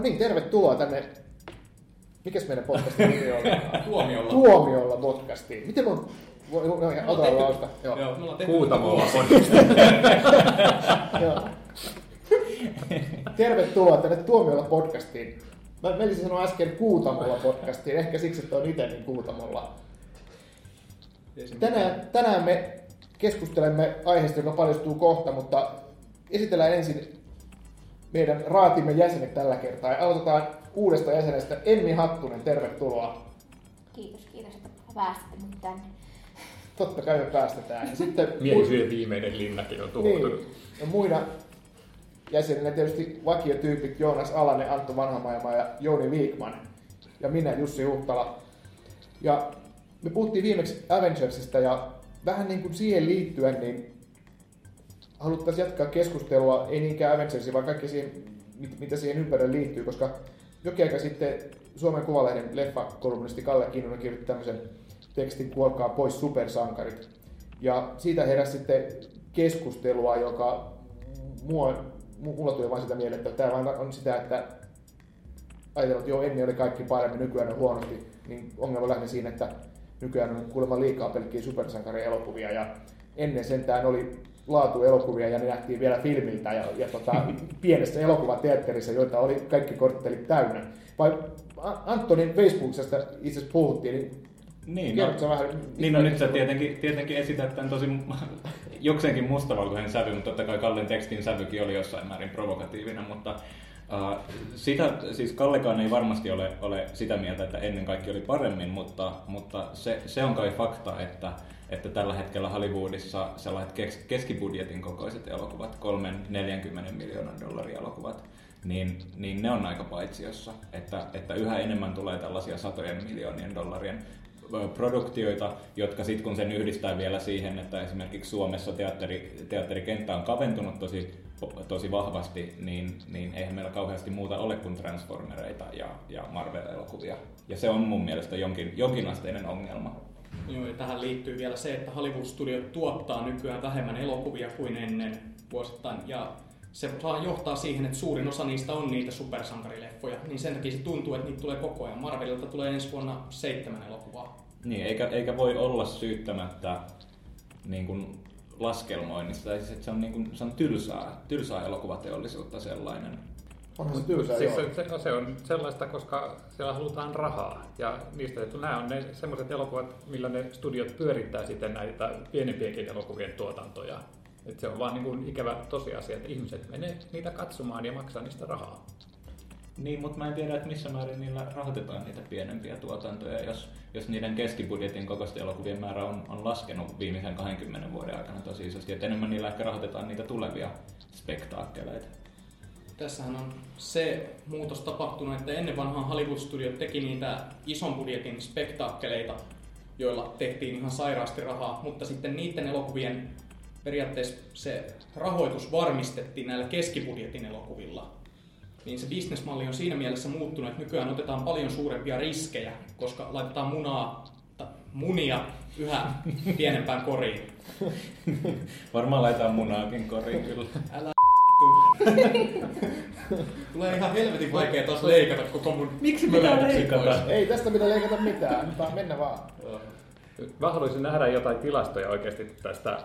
No niin, tervetuloa tänne. Mikäs meidän podcastin nimi on? Tuomiolla. Tuomiolla podcastiin. Miten mun... Voi, no, ota tehty- lausta. Joo. Joo, me Kuutamolla tätä podcast. Joo. Tervetuloa tänne Tuomiolla podcastiin. Mä menisin sanoa äsken Kuutamolla podcastiin, ehkä siksi, että on itse niin Kuutamolla. Tänään, tänään me keskustelemme aiheesta, joka paljastuu kohta, mutta esitellään ensin meidän raatimme jäsenet tällä kertaa. Ja aloitetaan uudesta jäsenestä. Emmi Hattunen, tervetuloa. Kiitos, kiitos, että päästitte mut tänne. Totta kai me päästetään. Ja sitten Mielisyyden viimeinen linnakin on tuhoutunut. niin, ja muina jäseninä tietysti vakiotyypit Joonas Alanen, Antto Vanhamaima ja Jouni Viikman. Ja minä Jussi Huhtala. Ja me puhuttiin viimeksi Avengersista ja vähän niin kuin siihen liittyen, niin haluttaisiin jatkaa keskustelua, ei niinkään Avengersia, vaan kaikki siihen, mit- mitä siihen ympärille liittyy, koska jokin aika sitten Suomen Kuvalehden leffakolumnisti Kalle Kinnunen kirjoitti tämmöisen tekstin Kuolkaa pois supersankarit. Ja siitä heräsi sitten keskustelua, joka mua, mulla tuli vain sitä mieleen, että tämä on sitä, että ajatellaan, että joo, ennen oli kaikki paremmin, nykyään on huonosti, niin ongelma lähti siinä, että nykyään on kuulemma liikaa pelkkiä supersankarielokuvia ja ennen sentään oli laatu elokuvia ja ne nähtiin vielä filmiltä ja, ja tota, pienessä elokuvateatterissa, joita oli kaikki korttelit täynnä. Vai Antonin Facebookista itse asiassa puhuttiin, niin Niin, kerrotko no, vähän? niin no nyt sä tietenkin, tietenkin esität tämän tosi jokseenkin mustavalkoisen sävy, mutta totta kai Kallen tekstin sävykin oli jossain määrin provokatiivinen, mutta uh, sitä, siis Kallekaan ei varmasti ole, ole sitä mieltä, että ennen kaikki oli paremmin, mutta, mutta se, se on kai fakta, että, että tällä hetkellä Hollywoodissa sellaiset kes, keskibudjetin kokoiset elokuvat, 3-40 miljoonan dollaria elokuvat, niin, niin ne on aika paitsiossa, että, että yhä enemmän tulee tällaisia satojen miljoonien dollarien produktioita, jotka sitten kun sen yhdistää vielä siihen, että esimerkiksi Suomessa teatteri, teatterikenttä on kaventunut tosi, tosi vahvasti, niin, niin eihän meillä kauheasti muuta ole kuin Transformereita ja, ja Marvel-elokuvia. Ja se on mun mielestä jonkin, jonkinasteinen ongelma. Joo, ja tähän liittyy vielä se, että Hollywood-studiot tuottaa nykyään vähemmän elokuvia kuin ennen vuosittain. Ja se johtaa siihen, että suurin osa niistä on niitä supersankarileffoja. Niin sen takia se tuntuu, että niitä tulee koko ajan. Marvelilta tulee ensi vuonna seitsemän elokuvaa. Niin, eikä, eikä voi olla syyttämättä niin kuin laskelmoinnista. Siis, että se on, niin kuin, se on tylsää, tylsää elokuvateollisuutta sellainen. Onhan se tylsää, Siis joo. se, se, se on sellaista, koska siellä halutaan rahaa. Ja niistä että nämä on ne semmoiset elokuvat, millä ne studiot pyörittää sitten näitä pienempiäkin elokuvien tuotantoja. Et se on vaan niin kuin ikävä tosiasia, että ihmiset menee niitä katsomaan ja maksaa niistä rahaa. Niin, mutta mä en tiedä, että missä määrin niillä rahoitetaan niitä pienempiä tuotantoja, jos, jos niiden keskibudjetin kokoisten elokuvien määrä on, on laskenut viimeisen 20 vuoden aikana tosi isosti, että enemmän niillä ehkä rahoitetaan niitä tulevia spektaakkeleita. Tässähän on se muutos tapahtunut, että ennen vanhaa Hollywood-studiot teki niitä ison budjetin spektaakkeleita, joilla tehtiin ihan sairaasti rahaa, mutta sitten niiden elokuvien periaatteessa se rahoitus varmistettiin näillä keskibudjetin elokuvilla. Niin se bisnesmalli on siinä mielessä muuttunut, että nykyään otetaan paljon suurempia riskejä, koska laitetaan munaa, munia yhä pienempään koriin. Varmaan laitetaan munaakin koriin kyllä. Älä Tulee ihan helvetin vaikea taas leikata koko mun Miksi pitää leikata? Ei tästä pitää leikata mitään, antaa mennä vaan. Mä haluaisin nähdä jotain tilastoja oikeasti tästä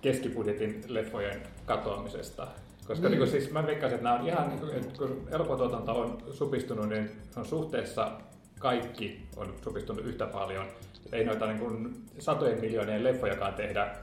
keskibudjetin leffojen katoamisesta. Koska niin. Niin siis mä veikkaisin, että nämä on ihan, että kun elokuvatuotanto on supistunut, niin on suhteessa kaikki on supistunut yhtä paljon. Ei noita niin kuin satojen miljoonien leffojakaan tehdä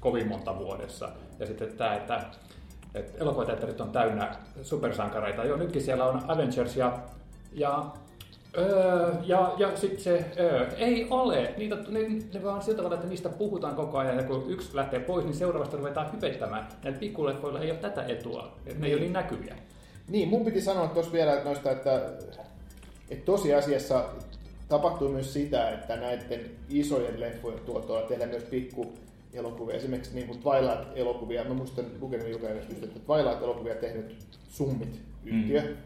kovin monta vuodessa. Ja sitten tämä, että, että elokuvateatterit on täynnä supersankareita. Joo, nytkin siellä on Avengers ja, ja Öö, ja ja sitten se, öö, ei ole. Niitä, ne, ne vaan sillä tavalla, että niistä puhutaan koko ajan, ja kun yksi lähtee pois, niin seuraavasta ruvetaan hypettämään. Näillä pikkuleffoilla ei ole tätä etua, että ne ei ole niin näkyviä. Niin, mun piti sanoa tuossa vielä noista, että, että tosiasiassa tapahtuu myös sitä, että näiden isojen leffojen tuotolla tehdään myös pikku elokuvia. Esimerkiksi niin kuin Twilight-elokuvia. Mä muistan lukenut julkaisusta, että Twilight-elokuvia tehnyt Summit-yhtiö, mm.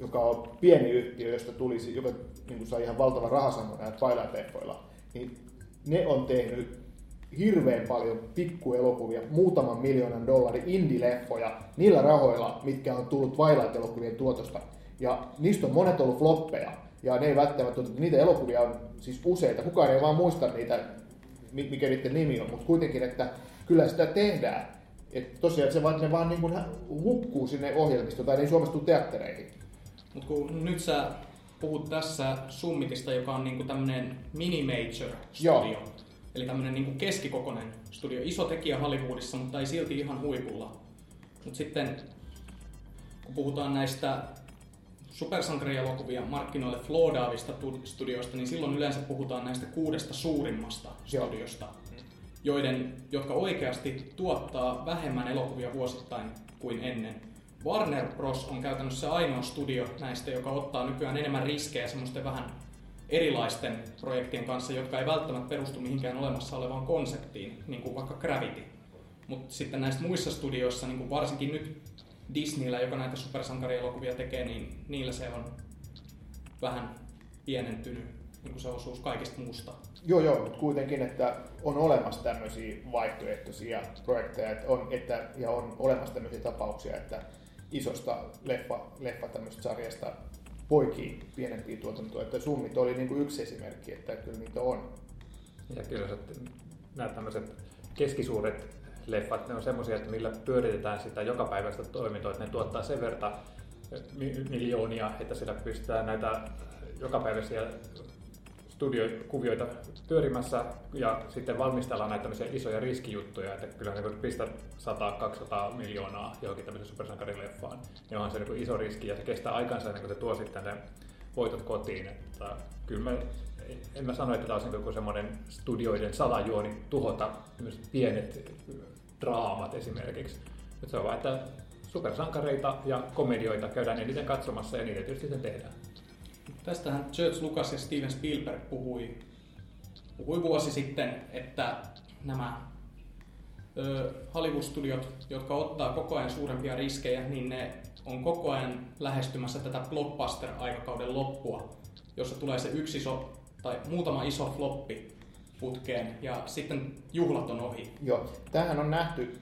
joka on pieni yhtiö, josta tulisi, joka niin kuin sai ihan valtavan rahasamman näillä Twilight-leffoilla. Niin ne on tehnyt hirveän paljon pikkuelokuvia, muutaman miljoonan dollarin indie-leffoja niillä rahoilla, mitkä on tullut Twilight-elokuvien tuotosta. Ja niistä on monet ollut floppeja. Ja ne ei välttämättä, niitä elokuvia on siis useita. Kukaan ei vaan muista niitä, mikä niiden nimi on, mutta kuitenkin, että kyllä sitä tehdään. Että tosiaan se vaan, ne vaan niin kuin hukkuu sinne ohjelmistoon tai ne ei suomestu teattereihin. Mutta kun nyt sä puhut tässä Summitista, joka on niinku tämmöinen mini-major studio. Joo. Eli tämmöinen niinku keskikokoinen studio. Iso tekijä Hollywoodissa, mutta ei silti ihan huipulla. Mutta sitten kun puhutaan näistä supersankarielokuvia markkinoille floodaavista studioista, niin silloin yleensä puhutaan näistä kuudesta suurimmasta studiosta, joiden, jotka oikeasti tuottaa vähemmän elokuvia vuosittain kuin ennen. Warner Bros. on käytännössä ainoa studio näistä, joka ottaa nykyään enemmän riskejä semmoisten vähän erilaisten projektien kanssa, jotka ei välttämättä perustu mihinkään olemassa olevaan konseptiin, niin kuin vaikka Gravity. Mutta sitten näissä muissa studioissa, niin kuin varsinkin nyt Disneyllä, joka näitä supersankarielokuvia tekee, niin niillä se on vähän pienentynyt niin kuin se osuus kaikista muusta. Joo, joo, mutta kuitenkin, että on olemassa tämmöisiä vaihtoehtoisia projekteja että on, että, ja on olemassa tämmöisiä tapauksia, että isosta leffa, leffa tämmöistä sarjasta poikii pienempiä tuotantoja. Että summit oli niin kuin yksi esimerkki, että kyllä niitä on. Ja kyllä nämä tämmöiset keskisuuret leffat, ne on semmoisia, että millä pyöritetään sitä jokapäiväistä toimintoa, että ne tuottaa sen verran miljoonia, että sillä pystytään näitä jokapäiväisiä studiokuvioita pyörimässä ja sitten valmistellaan näitä isoja riskijuttuja, että kyllä niin kun pistää 100-200 miljoonaa johonkin tämmöiseen supersankarileffaan, niin onhan se niin iso riski ja se kestää aikansa ennen kuin se tuo sitten ne voitot kotiin. Että kyllä mä, en mä sano, että tämä olisi niin semmoinen studioiden salajuoni tuhota pienet draamat esimerkiksi. Mutta se on vain, että supersankareita ja komedioita käydään eniten katsomassa ja niitä tietysti sitten tehdään. Tästähän George Lucas ja Steven Spielberg puhui, puhui vuosi sitten, että nämä Hollywood-studiot, jotka ottaa koko ajan suurempia riskejä, niin ne on koko ajan lähestymässä tätä blockbuster-aikakauden loppua, jossa tulee se yksi iso tai muutama iso floppi putkeen ja sitten juhlat on ohi. Joo, tämähän on nähty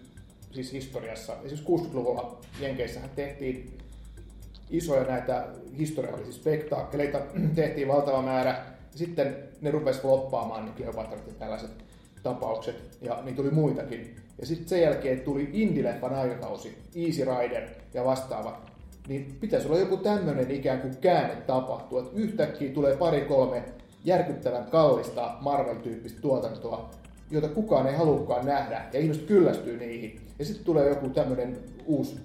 siis historiassa. Esimerkiksi 60-luvulla Jenkeissähän tehtiin isoja näitä historiallisia spektaakkeleita, tehtiin valtava määrä. Sitten ne rupes floppaamaan, ne Cleopatrat ja tällaiset tapaukset, ja niitä tuli muitakin. Ja sitten sen jälkeen tuli indie-leffan aikakausi, Easy Rider ja vastaava. Niin pitäisi olla joku tämmöinen ikään kuin käänne tapahtua, että yhtäkkiä tulee pari-kolme järkyttävän kallista Marvel-tyyppistä tuotantoa, jota kukaan ei halukkaan nähdä, ja ihmiset kyllästyy niihin. Ja sitten tulee joku tämmöinen uusi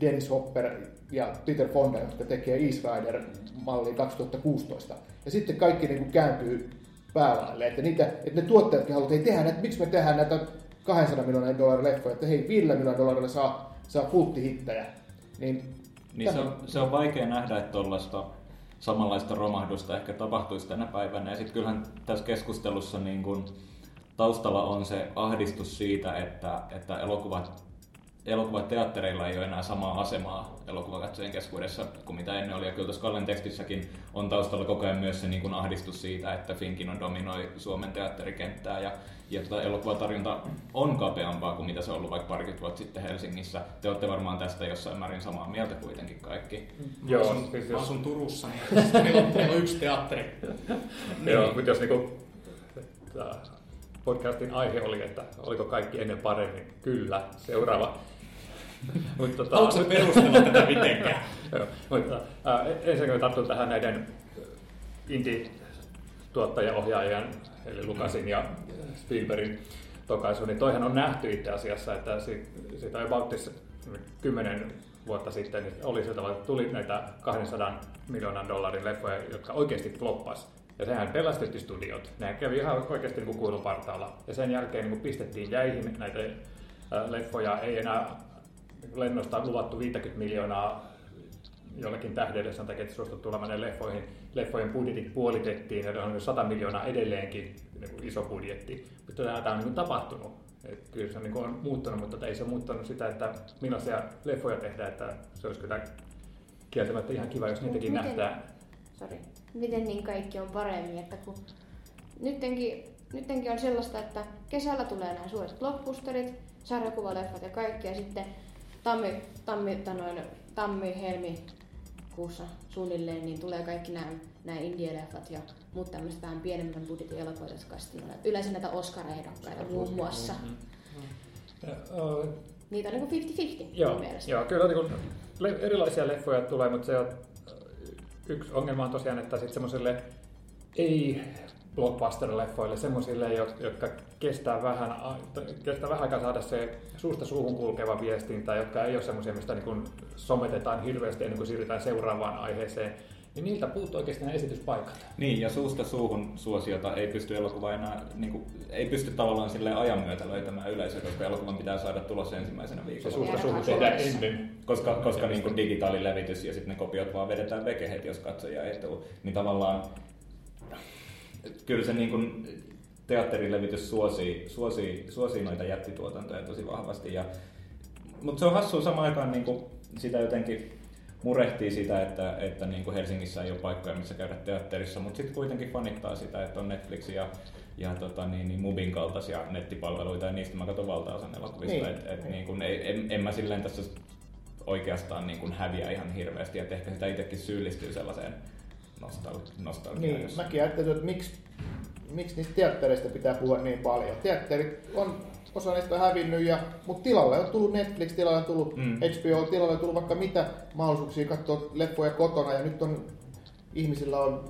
Dennis Hopper ja Peter Fonda, jotka tekee East Rider-mallia 2016. Ja sitten kaikki niin kuin kääntyy päälaille, että, niitä, että ne tuottajatkin haluavat, että tehdään, että miksi me tehdään näitä 200 miljoonaa dollarin leffoja, että hei, 5 miljoonaa dollarilla saa, saa kulttihittejä. Niin, niin se, on, se on vaikea nähdä, että tuollaista samanlaista romahdusta ehkä tapahtuisi tänä päivänä. Ja sitten kyllähän tässä keskustelussa niin kun taustalla on se ahdistus siitä, että, että elokuvat elokuvat teattereilla ei ole enää samaa asemaa elokuvakatsojien keskuudessa kuin mitä ennen oli. Ja kyllä tuossa Kallen tekstissäkin on taustalla koko ajan myös se niin kuin ahdistus siitä, että Finkin dominoi Suomen teatterikenttää ja, ja tota elokuvatarjonta on kapeampaa kuin mitä se on ollut vaikka parikymmentä vuotta sitten Helsingissä. Te olette varmaan tästä jossain määrin samaa mieltä kuitenkin kaikki. Joo, mä asun, siis jos... mä asun Turussa, niin meillä on, meillä on yksi teatteri. niin. Joo, mutta jos niinku, podcastin aihe oli, että oliko kaikki ennen paremmin, kyllä. Seuraava mutta tota, Haluatko perustella tätä mitenkään? Joo, mutta äh, ensinnäkin tartun tähän näiden indie-tuottajaohjaajien, eli Lukasin ja Spielbergin tokaisu, niin toihan on nähty itse asiassa, että siitä on about kymmenen vuotta sitten niin oli sillä tavalla, että tuli näitä 200 miljoonan dollarin leffoja, jotka oikeasti floppas. Ja sehän pelastettiin studiot. Ne kävi ihan oikeasti niin kuilupartaalla. Ja sen jälkeen niin pistettiin jäihin näitä leffoja, ei enää lennosta on luvattu 50 miljoonaa jollekin tähdelle sen takia, että suostut tulemaan leffoihin. Leffojen budjetit puolitettiin ja on 100 miljoonaa edelleenkin niin kuin iso budjetti. Mutta tämä on niin kuin tapahtunut. Et kyllä se on, niin kuin on muuttunut, mutta ei se ole muuttanut sitä, että millaisia leffoja tehdään. Että se olisi kyllä kieltämättä ihan kiva, jos niitäkin miten, nähdään. Sorry. Miten niin kaikki on paremmin, että kun nyttenkin, nyttenkin on sellaista, että kesällä tulee nämä suuret blockbusterit, sarjakuvaleffat ja kaikki, ja sitten tammi, tammi, tanoin, tammi helmi, kuussa suunnilleen, niin tulee kaikki nämä, nämä indie-leffat ja muut tämmöiset vähän pienemmän budjetin elokuvat, jotka sitten on yleensä näitä Oscar-ehdokkaita muun muassa. Ja, ö, Niitä on niin kuin 50-50 Joo, mielestä. joo kyllä niin kuin, erilaisia leffoja tulee, mutta se on, yksi ongelma on tosiaan, että sitten semmoiselle ei blockbuster-leffoille, semmoisille, jotka kestää vähän, kestää vähän aikaa saada se suusta suuhun kulkeva viestintä, jotka ei ole semmoisia, mistä niin kuin sometetaan hirveästi ennen kuin siirrytään seuraavaan aiheeseen, niin niiltä puuttuu oikeasti nämä esityspaikat. Niin, ja suusta suuhun suosiota ei pysty elokuva enää, niin kuin, ei pysty tavallaan sille ajan myötä löytämään yleisöä, koska elokuvan pitää saada tulos ensimmäisenä Se viikolla. suusta Jäädään suuhun tehdään ennen. Koska, koska niin kuin digitaalilevitys ja sitten ne kopiot vaan vedetään veke heti, jos katsoja ei tule. Niin tavallaan kyllä se niin kuin teatterilevitys suosii, suosii, suosii noita jättituotantoja tosi vahvasti. Ja, mutta se on hassua samaan aikaan niin kuin sitä jotenkin murehtii sitä, että, että niin kuin Helsingissä ei ole paikkoja, missä käydä teatterissa, mutta sitten kuitenkin fanittaa sitä, että on Netflix ja, ja tota, niin, niin Mubin kaltaisia nettipalveluita ja niistä mä katson valtaosan elokuvista. Niin. Et, et, niin kuin, ei, en, en mä silleen tässä oikeastaan niin kuin häviä ihan hirveästi, että ehkä sitä itsekin syyllistyy sellaiseen nostal- nostalgiaan. Niin, jos- mäkin ajattelin, että miksi, miksi niistä teattereista pitää puhua niin paljon. Teatterit on, osa niistä on hävinnyt, ja, mutta tilalle on tullut Netflix, tilalle on tullut Mm. HBO, tilalle on tullut vaikka mitä mahdollisuuksia katsoa leffoja kotona, ja nyt on ihmisillä on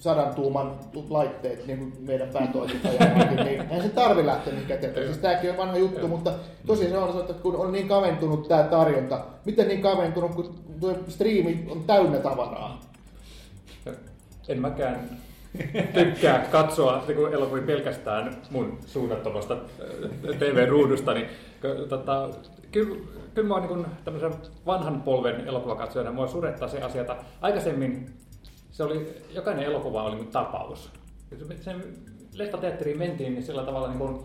sadan tuuman laitteet, niin kuin meidän päätoimittajakin, niin eihän se tarvi lähteä mihinkään teatteriin. Siis tämäkin on vanha juttu, mutta tosiaan se on se, että kun on niin kaventunut tämä tarjonta, miten niin kaventunut, kun tuo striimi on täynnä tavaraa. En mäkään tykkää katsoa niin kuin elokuvia pelkästään mun suunnattomasta äh, TV-ruudusta, niin tota, kyllä, kyllä mä oon niin tämmöisen vanhan polven elokuvakatsojana, mua surettaa se asia, että aikaisemmin se oli, jokainen elokuva oli tapaus. Se- Sen leffateatteriin mentiin niin sillä tavalla niin kuin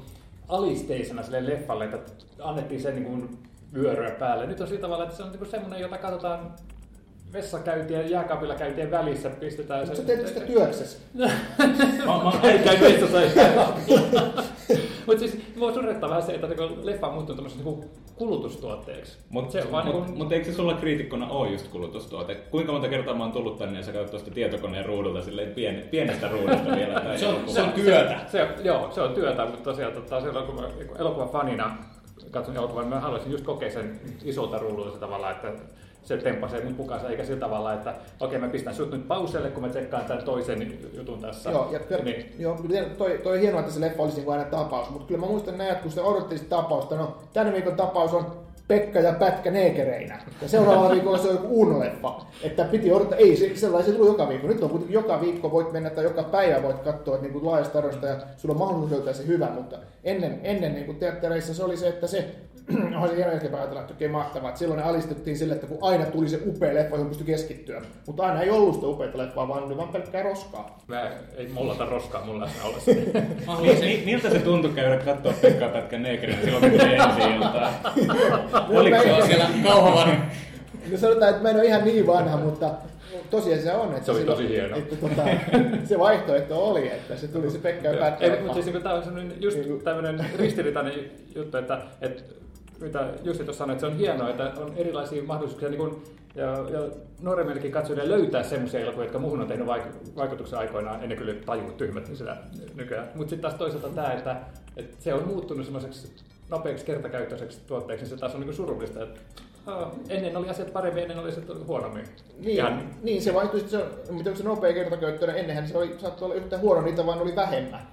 alisteisena sille leffalle, että annettiin sen niin kuin vyöryä päälle. Nyt on sillä tavalla, että se on niin semmoinen, jota katsotaan vessakäyntien ja jääkaapilla käyntien välissä, pistetään Mutta sä teet sitä työksessä. Mä, mä, ei käy vessassa Mutta siis mua surettaa vähän se, että niinku leffa on muuttunut tämmöiseksi niinku kulutustuotteeksi. Mutta se mut, niinku... mut eikö se sulla kriitikkona ole just kulutustuote? Kuinka monta kertaa mä oon tullut tänne ja sä katsot tuosta tietokoneen ruudulta silleen pien, pienestä ruudusta vielä? Tai Se on, se on työtä. Se, joo, se on työtä, mutta tosiaan tota, silloin kun mä niinku elokuvan fanina katson elokuvan, mä haluaisin just kokea sen isolta ruudulta se tavalla, että se tempasee mun mukaansa, eikä sillä tavalla, että okei mä pistän sut nyt pauselle, kun mä tsekkaan tämän toisen jutun tässä. Joo, ja kyllä, niin. joo, toi, toi on hienoa, että se leffa olisi niin aina tapaus, mutta kyllä mä muistan näin, että kun se odotti sitä tapausta, no tämän viikon tapaus on Pekka ja Pätkä neekereinä. Ja seuraavalla viikolla se on joku Uno-leffa. Että piti odottaa, ei se sellaisen tule joka viikko. Nyt on kuitenkin joka viikko voit mennä tai joka päivä voit katsoa että niin kuin laajasta tarjosta ja sulla on mahdollisuus löytää se hyvä, mutta ennen, ennen niin kuin teattereissa se oli se, että se onhan se hieno jälkeenpäin ajatella, että okei mahtavaa. Että silloin ne alistettiin sille, että kun aina tuli se upea leffa, johon pystyi keskittyä. Mutta aina ei ollut sitä upeita leffaa, vaan oli vaan pelkkää roskaa. Mä ei mollata roskaa. Mä Ni, haluaisin, ni, miltä se tuntui käydä katsoa Pekka Pätkän neekerin silloin, kun ensi iltaan? Oliko se on siellä Kauhavan No sanotaan, että mä en ole ihan niin vanha, mutta tosiaan se on. Että Se oli silloin- tosi hieno. Että, tota, se vaihtoehto oli, että se tuli se Pekka ja. Ei, mutta siis niin tämä on sellainen just tämmöinen ristiriitainen juttu, että, että mitä Jussi tuossa sanoi, että se on hienoa, että on erilaisia mahdollisuuksia niin kuin, ja, ja nuoremmillekin katsojille löytää semmoisia elokuvia, jotka muuhun on tehnyt vaik- vaikutuksen aikoinaan, ennen kuin tajuu tyhmät niin sitä nykyään. Mutta sitten taas toisaalta tämä, että, että se on muuttunut semmoiseksi nopeaksi kertakäyttöiseksi tuotteeksi, niin se taas on niin surullista. Että, ennen oli asiat paremmin, ennen oli asiat huonommin. Niin, Ihan- niin, se vaihtui, se on, onko se nopea kertakäyttöinen, ennenhän se oli, saattoi olla yhtä huono, niitä vaan oli vähemmän.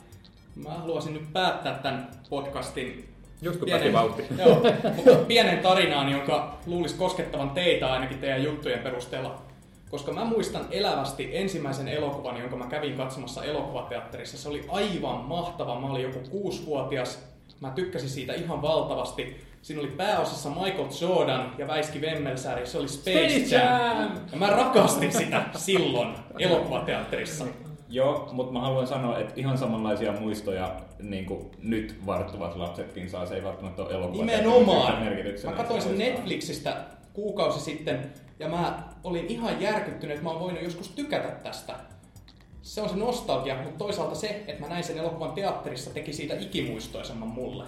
Mä haluaisin nyt päättää tämän podcastin Just kun pääsi vauhti. Joo, mutta pienen tarinaan, jonka luulisi koskettavan teitä ainakin teidän juttujen perusteella. Koska mä muistan elävästi ensimmäisen elokuvan, jonka mä kävin katsomassa elokuvateatterissa. Se oli aivan mahtava. Mä olin joku kuusivuotias. Mä tykkäsin siitä ihan valtavasti. Siinä oli pääosassa Michael Jordan ja Väiski Vemmelsääri. Se oli Space, Space Jam. Jam! Ja mä rakastin sitä silloin elokuvateatterissa. Joo, mutta mä haluan sanoa, että ihan samanlaisia muistoja niin kuin nyt varttuvat lapsetkin saa. Se ei välttämättä ole elokuva. Nimenomaan. Mä katsoin sen Netflixistä kuukausi sitten ja mä olin ihan järkyttynyt, että mä oon voinut joskus tykätä tästä. Se on se nostalgia, mutta toisaalta se, että mä näin sen elokuvan teatterissa, teki siitä ikimuistoisemman mulle.